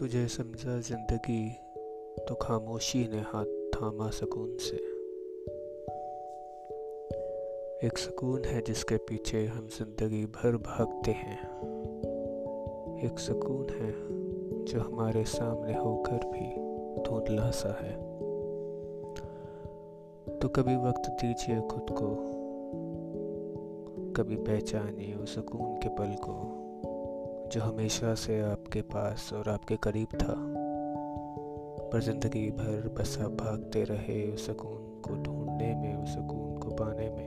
तुझे समझा ज़िंदगी तो खामोशी ने हाथ थामा सुकून से। एक सुकून है जिसके पीछे हम ज़िंदगी भर भागते हैं। एक सुकून है जो हमारे सामने होकर भी धुंधला सा है। तो कभी वक्त दीजिए खुद को, कभी पहचानिए उस सुकून के पल को। जो हमेशा से आपके पास और आपके करीब था, पर ज़िंदगी भर बस आप भागते रहे उस सुकून को ढूँढने में, उस सुकून को पाने में।